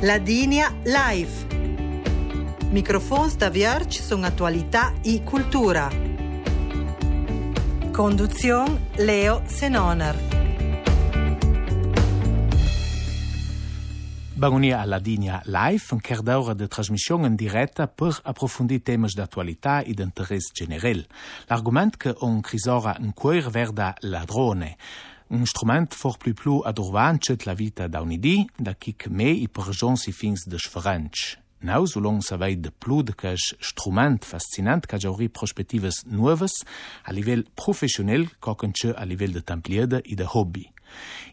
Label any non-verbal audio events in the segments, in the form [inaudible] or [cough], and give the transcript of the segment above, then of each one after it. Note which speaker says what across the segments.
Speaker 1: Ladinia Live. Microfons da Vierge sono attualità e cultura. Conduzione Leo Senoner.
Speaker 2: Bagonia alla Digna Live, un quart d'ora de trasmissione in diretta per approfondire temi d'attualità e d'interesse generale. L'argument che un crisora in cuore verda ladrone, un instrument for plus plu adorvancet la vita da un'idi, da chic me i perjonsi fins de schfrench. Nau so long savei de plud kech Strument fascinant ka jauri prospektives nuoves a nivel professionell kokenche a nivel de templierde i de hobby.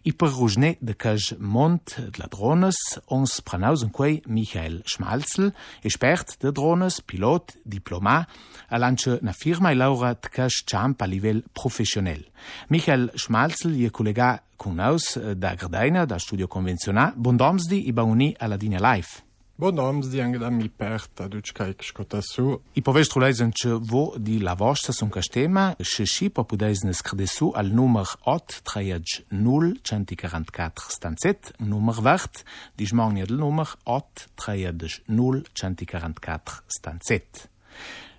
Speaker 2: I per Rougené de Cage Mont de la Drones ons prenaus en quei Michael Schmalzel, expert de Drones, pilot, diplomat, a lance na firma e de Cage Champ a nivell professionell. Michael Schmalzel je collega con naus da Gardaina da studio convenzionat, bon domsdi i bauni alla Dina Life.
Speaker 3: Bon noms di anche da mi perta, du cai scota su.
Speaker 2: I povest truleisen ce vo di la vostra sun castema, se si po pudeis nes crede su al nummer 8 3 0 144 stanzet, nummer vert, di smogni del nummer 8 3 0 144 stanzet.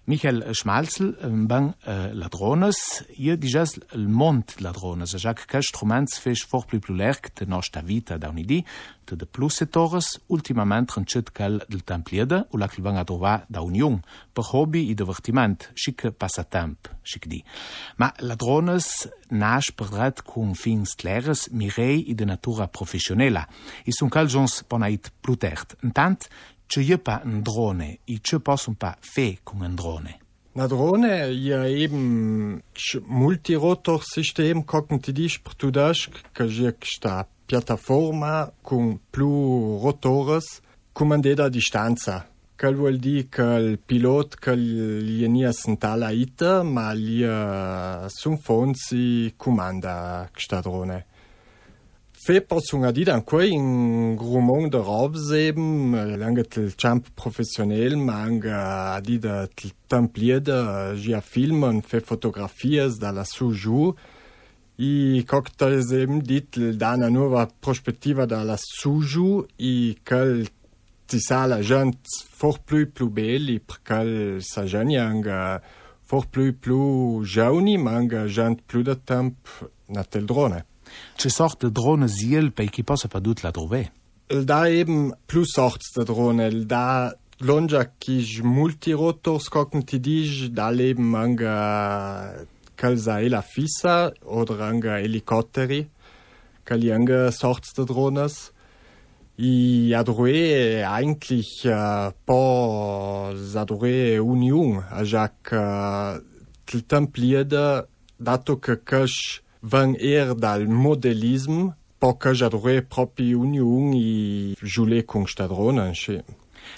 Speaker 2: Michael Schmalzel ben euh, ladrones. Hier diges el mont ladrones. A Jacques Cash fech for pluplulèrk de nosta vita da unidi de de plusse torres ultimament trenchet cal del templiede u la clivan a trovar da union. Per hobby i divertiment. Chic passatemp chic di ma ladrones nasch dret cum fins clares mirei i de natura professionella. I sun cal jons ponait plutert intant ce je pa un drone i ce possono pa fe con un drone.
Speaker 3: Na drone je eben multirotor-system cognitiv portudask que je sta piattaforma con più rotores comandata a distanza. Quel vuol dire che il pilota che gli è sentala ita, ma gli sun fonzi comanda questa drone. 2000er Di an quei in Gromont de Robseben, langet il champ professionel mang a dit il templiede euh, gi filmen fe fotografies euh, da la sujour. I cocktails eben dit euh, dan a nuova prospettiva da la sujour i quel ti sa la gent fort plus plus belli per quel sa geniang fort plus plus jauni mang gent plus de temp na tel drone. Hein?
Speaker 2: Ce sort de drone ziel pe qui possa pas dut la trouver.
Speaker 3: El da eben plus sorts de drone, el da lonja qui multirotors cognitiv da leben anga calza e la fissa oder anga elicotteri, cali anga sorts de drones. I adoré eigentlich uh, po adoré union a jac uh, til templiede dato que cash van er dal modelism poca jadroe propi union i jule con stadrona che.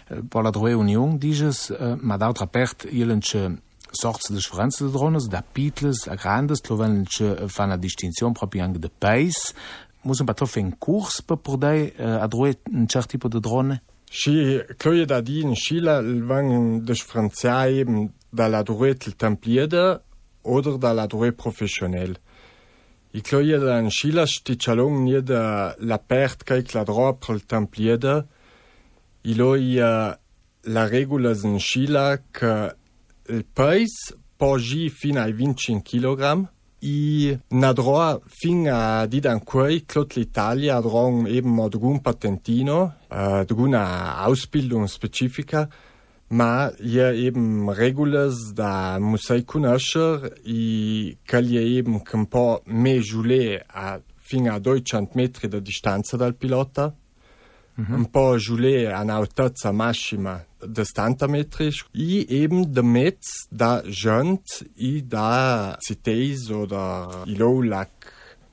Speaker 2: Per la droe union diges, ma d'altra part, ielence sorts de differenze de drones, da pitles, a grandes, trovenche fan a distinzione proprio anche de pais. Muss un patro fe un curs per pordai a droe un cert tipo de drone?
Speaker 3: Si, cloie da di in Chile van differenziare dalla droe til templiede oder dalla droe professionell. I cloia da en Chile sticcialong nie de la pert caic la droa pro templiede. I loi uh, la regula in Chile che il pais pogi fin ai 25 kg i na droa fin a dit an quei clot l'Italia dron eben mod gun patentino, uh, duguna Ausbildung spezifika, ma je eben regulas da musei conoscer i cal je eben un po me giulé a fin a 200 metri de distanza dal pilota, mm -hmm. un po giulé a un'altezza massima de 70 metri, i eben de metz da gent i da cités oder ilo lac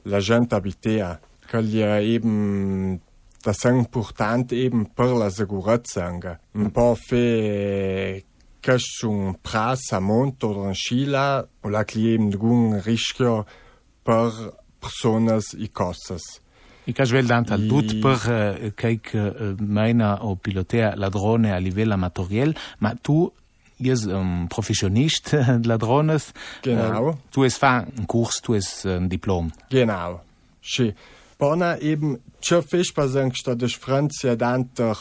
Speaker 3: la gent abitea, cal je eben da importante, portanto eben pela segurança. Um pode que um prazo a monte ou em Chile, ou lá que eben algum risco para pessoas e coisas. E eh,
Speaker 2: que às vezes dá tal dúvida para quem eh, que meina ou piloteia ladrone a nível amatorial, mas tu és um ehm, profissionista [laughs] de ladrones.
Speaker 3: Genau.
Speaker 2: Eh, tu és fa um curso, tu és um diploma.
Speaker 3: Genau. Sim. Bona eben ce fech pasengsta de Francia d'anter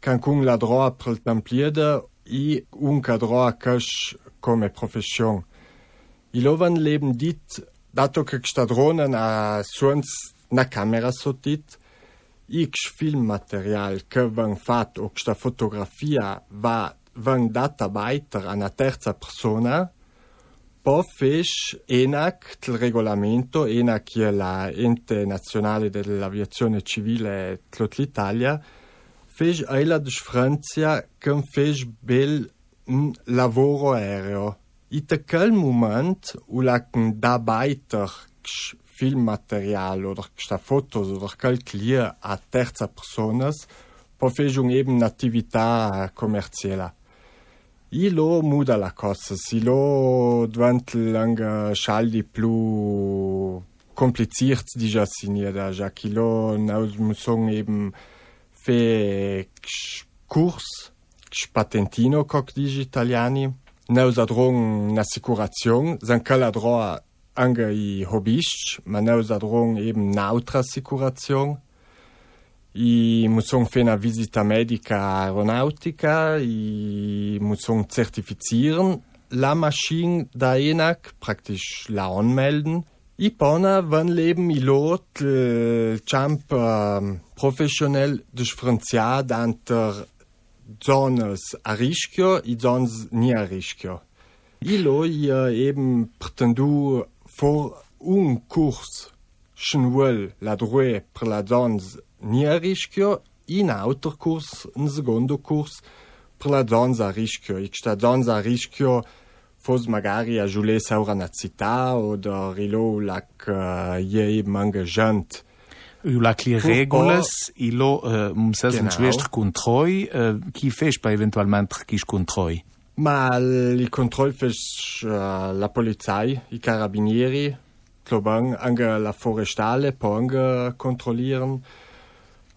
Speaker 3: can cun la droa prel templiede i un ca droa cash come profession. I lovan leben dit, dato che sta dronen a suons na camera sotit, X filmmaterial che van fat o sta fotografia va van data weiter a una terza persona, POFESH ENAC, il regolamento, ENAC è l'ente nazionale dell'aviazione civile Tlotl-Italia, fece alla Francia che fece bel un lavoro aereo. In quel momento, una d'arbeiter filmmateriale oder questa foto o quel clear a terza persona può fare un'attività commerciale. Ilo muda la cosa, ilo devant langa schaldi plu kompliziert dija signida, ja ilo naus musong eben fe kurs, patentino coc digi italiani, naus adrong n'assicurazion, zan kala droa anga i hobbyist, ma naus adrong eben nautra assicurazion, i musong fer una visita medica aeronautica, i musong zertifizieren la Maschine da enak, praktisch la anmelden. I pona van leben i lot el champ uh, professionell differenziat anter zones a rischio i zones ni a rischio. I lo i uh, eben pretendu for un curs schenwell la droe per la zones ni a rischio in autor curs, un secondo curs per la zonza a rischio. Ich sta zonza a rischio fos magari a giule saura na città oder rilo lac uh, je manga gent.
Speaker 2: La cli regulas, ilo uh, msas genau. schwest controi, uh, chi fes pa eventualment chi controi?
Speaker 3: Ma li control fes uh, la polizei, i carabinieri, kloban anche la forestale po anche controllieren.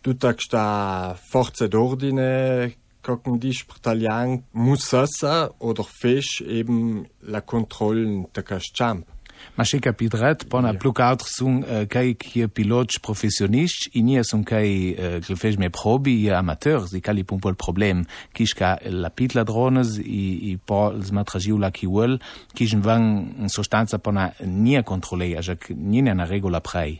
Speaker 3: Tutta questa forza d'ordine gucken die Spartalian muss oder fisch eben la Kontrollen der Kaschamp.
Speaker 2: Ma še capidret, pona pluk altr sun kai ki pilots professionists, i nia sun kai uh, glfej me probi amateurs, i kali pun pol problem, kish ka la pit la drones i, i po zmatrajiu la ki wel, kish van sostanza pona nia kontrolei, a jak nia na regola prei.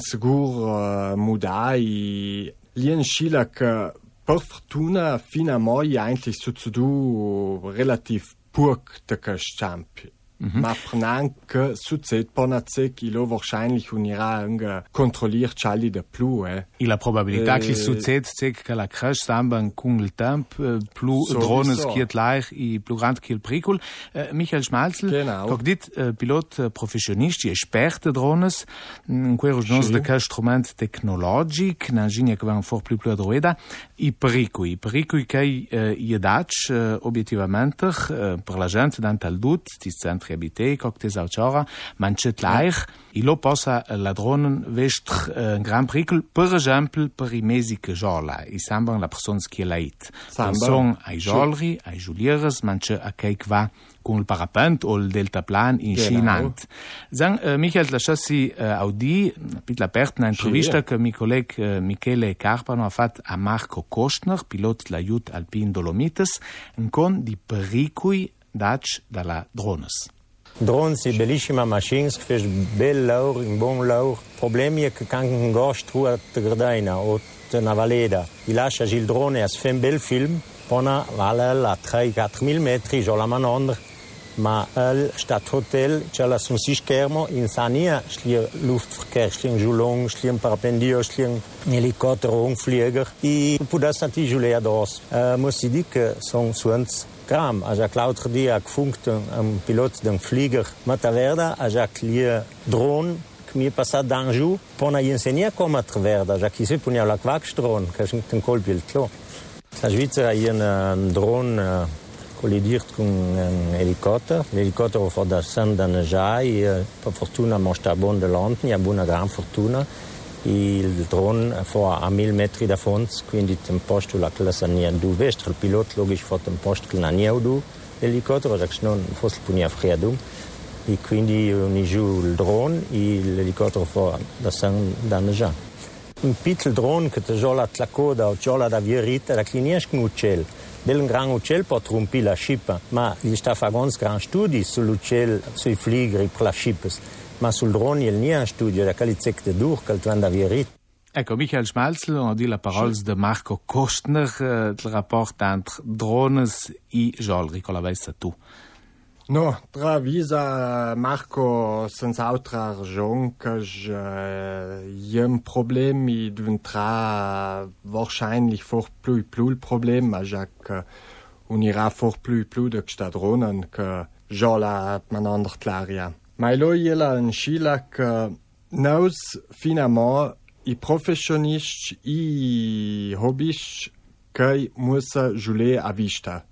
Speaker 3: segur uh, mudai lien schila que per fortuna fina moi eigentlich so zu du relativ purk de champion Mhm. Ma prenant que succed ponazec ilo wahrscheinlich unira unge kontrolliert chali de plu eh.
Speaker 2: I la probabilità che succed sec che la crash samban cun il temp plu so drones kiet laich i plu grand kiel pricul. Uh, Michael Schmalzel, genau. Kok dit uh, pilot professionisti drones, in quero nos de ca instrument tecnologic, na ginia che for plu plu droeda, i pericoli, pericoli che eh, gli dacci eh, obiettivamente eh, per la gente dante al dut, ti centri abitei, cocktails a ciora, mancet laich, e lo possa ladronen vestr eh, gran pericolo, per esempio per i mesi che giola, i sambran la persona che lait. Sono ai giolri, ai giulieres, mancet a cake va con il parapent o il deltaplan in. Scinant. Zang, uh, Michael Lasciassi uh, Audi, pit la pert una intervista che mi colleg uh, Michele Carpano ha fatto a Marco Kostner, pilot l'aiut alpin Dolomites, con di pericui daci dalla drones.
Speaker 4: Drones sind bellissime Maschinen, für bel laur, in bon laur. Problem è che can un gost tu a Gardena o una valeda. Lascia il drone a fare un bel film, pona vale la 3-4 metri, già la manondra. Ma il Stadthotel, la son si schermo, in Sania, schlie Luftverkehr, schlie Julong, schlie Parapendio, schlie Helikopter, Flieger. I pudas natürlich Julia dos. Uh, muss ich dire que son suens Gram, a ja l'altre dia ac funct un pilot d'un flieger Mataverda, a ja clia dron mi è passato d'Anjou, poi gli insegna come attraverda, già chi si puneva la quackstron, che è un colpo il clo. La Svizzera ha un drone collidiert con un elicottero. L'elicottero fa da San Danejai, per fortuna mostra buon de London, ha buona gran fortuna. Il drone fa a mille metri da fons, quindi il posto la classe non du vest, il pilota logisch fa un posto non è du l'elicottero, già che non fosse punire freddo. E quindi ogni giù il drone l'elicottero fa da San Danejai. Un piccolo drone che ti giola la coda o giola da vierita, la cliniesca un uccello. Del gran uccel pot rompi la scipa, ma gli sta fa ganz gran studi sull'uccel, sui fligri per la scipas. Ma sul drone il nie un studio, da cali zecte dur, tuan da vierit.
Speaker 2: Ecco, Michael Schmalzel, on dit la parole de Marco Kostner, euh, le rapport entre drones et Joel Ricola Vessa tu.
Speaker 3: No, Travisa Marco sans autre argent que j'ai un problème et wahrscheinlich fort plus et plus le problème, Jacques, on ira fort plus et plus de que j'ai la manander claria. Mais là, il y a un que nous, finalement, i professionniste i hobbyiste, que moi, ça, je l'ai à vista.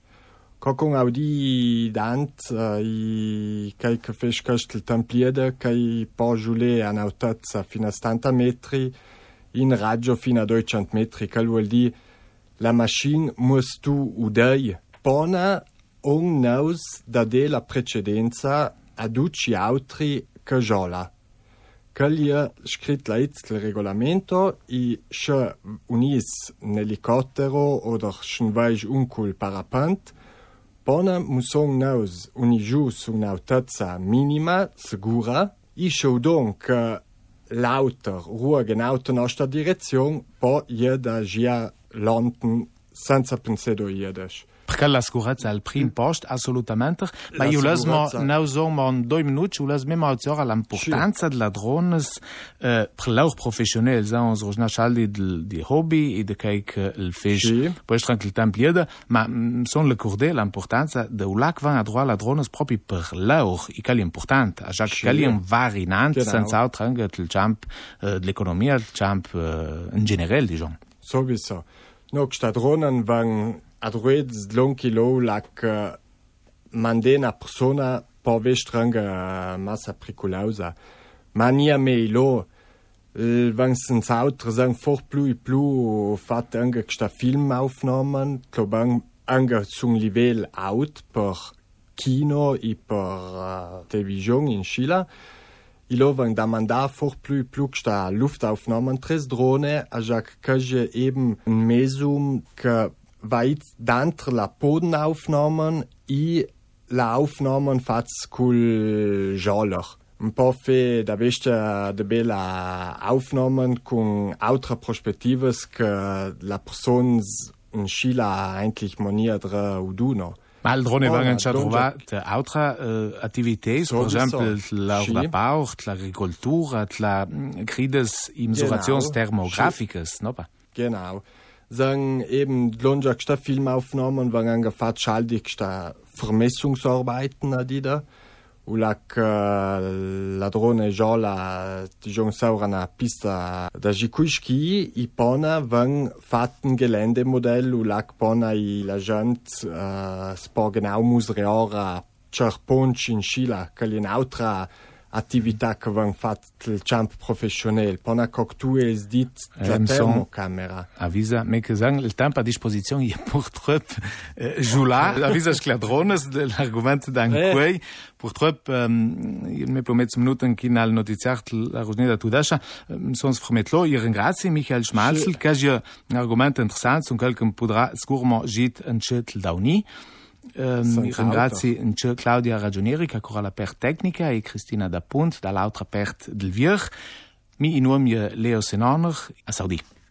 Speaker 3: Kako audi dant eh, i kaj que feš kaštel tampliede kaj po žule an autatza fina stanta metri in raggio fina doicant metri kaj vuol di la machine mus tu udei pona on naus da de la precedenza aduci altri cajola. Cagli ha scritto l'aiz il regolamento e se unis un elicottero o schnvaig un parapente Bona musong naus unijus un'autezza minima, segura, i shaudon che l'auter rua genauta nostra direzione, po jeda gia lonten senza pensedo jedes.
Speaker 2: perché la sicurezza è il primo posto assolutamente ma io lesmo non sono in due minuti io lesmo ma ora l'importanza della drone eh, per l'or professionale se non sono scelti di hobby e di che il pesce poi anche il tempo liede ma sono le corde l'importanza dell'acqua a droit la drones proprio per l'or. E che è importante. Cioè che è un variante senza altro anche il jump eh, dell'economia il jump eh, in generale diciamo
Speaker 3: so wie so. No, Stadronen waren van adruets long kilo lak uh, mandena persona po vestranga uh, massa priculausa. Mania me ilo wenn sens autres ang fort plu i plu fat anga sta filmaufnahmen, klob anga zum Level out per kino i per uh, television in Chile. Ilo wenn da man da fort plu plu sta Luftaufnahmen tres Drohne, a jak kaje eben ein Mesum ke weit dantre la Bodenaufnahmen i la Aufnahmen fats kul jaler. Un po fe da veste de bella Aufnahmen con altra perspectives que la persons in Chila eigentlich monierdre uduno.
Speaker 2: Ma il drone oh, vanno già trovate altre uh, attività, per esempio la, la Bauch, l'agricoltura, la crides imsurationsdermographiques,
Speaker 3: genau. no? Genau. Sagen eben Lonjak sta Filmaufnahmen, wann angefat schaldig sta Vermessungsarbeiten a die da. Ulak uh, la drone jola dijon saura na pista da Jikuishki i pona van fatten Geländemodell ulak pona i la gent uh, spo genau mus reora Charponch in Chila, cali in autra attività che van fatto il champ professionel pona coctu e dit la
Speaker 2: eh,
Speaker 3: termocamera
Speaker 2: avisa me che sang il tempo a disposizione je pour trop [laughs] eh, jula avisa scladrones dell'argumento dan
Speaker 3: eh.
Speaker 2: quei pour trop um, il me promette minuten kin al notiziart la rosneda tudasha um, sons prometlo ihren grazie michael schmalzel che un argomento interessant un quelcum podrà sicuramente git un chetl dauni Io ringrazio in c'è Claudia Ragionieri, che cura la per tecnica, e Cristina Dapunt, dall'altra part del Vier. Mi in nome Leo Senaner, a Saudi.